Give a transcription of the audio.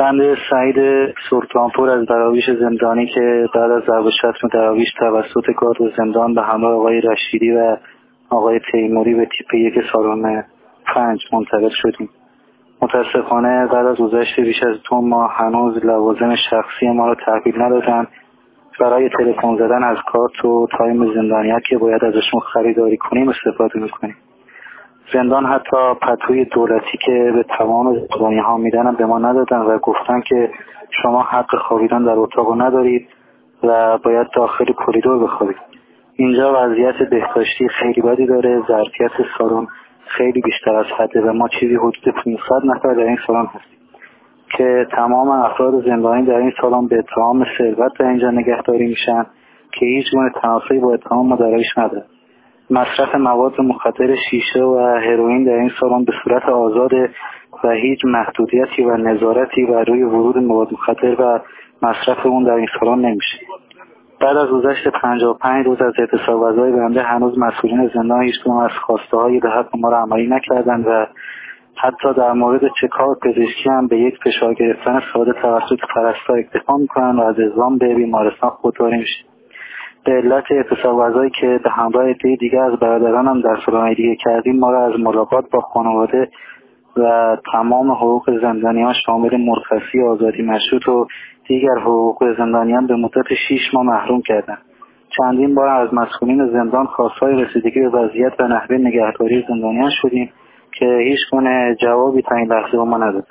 بنده سعید سلطانپور از دراویش زندانی که بعد از ضرب شتم دراویش توسط گارد زندان به همراه آقای رشیدی و آقای تیموری به تیپ یک سالن پنج منتقل شدیم. متاسفانه بعد از گذشت بیش از دو ماه هنوز لوازم شخصی ما را تحویل ندادن. برای تلفن زدن از کارت و تایم زندانیت که باید ازشون خریداری کنیم استفاده می‌کنیم. زندان حتی پتوی دولتی که به تمام زندانی ها میدن به ما ندادن و گفتن که شما حق خوابیدن در اتاق ندارید و باید داخل کریدور بخوابید. اینجا وضعیت بهداشتی خیلی بدی داره ظرفیت سالن خیلی بیشتر از حده و ما چیزی حدود 500 نفر در این سالن هستیم که تمام افراد زندانی در این سالن به اتهام ثروت در اینجا نگهداری میشن که هیچ گونه تناسبی با اتهام ما درایش نداره مصرف مواد مخدر شیشه و هروئین در این سالن به صورت آزاد و هیچ محدودیتی و نظارتی بر روی ورود مواد مخدر و مصرف اون در این سالن نمیشه. بعد از گذشت 55 روز از اعتصاب غذای بنده هنوز مسئولین زندان هیچ از خواسته های به حق ما را عملی نکردند و حتی در مورد چکار پزشکی هم به یک فشار گرفتن ساده توسط پرستار اکتفا می‌کنن و از ازام به بیمارستان خودداری میشه به علت اعتصاب که به همراه عده دیگه از برادرانم در سالن دیگه کردیم ما را از ملاقات با خانواده و تمام حقوق زندانیان شامل مرخصی آزادی مشروط و دیگر حقوق زندانیان به مدت 6 ماه محروم کردند. چندین بار از مسئولین زندان خواستهای رسیدگی به وضعیت و نحوه نگهداری زندانیان شدیم که هیچ گونه جوابی تا این لحظه به ما نداد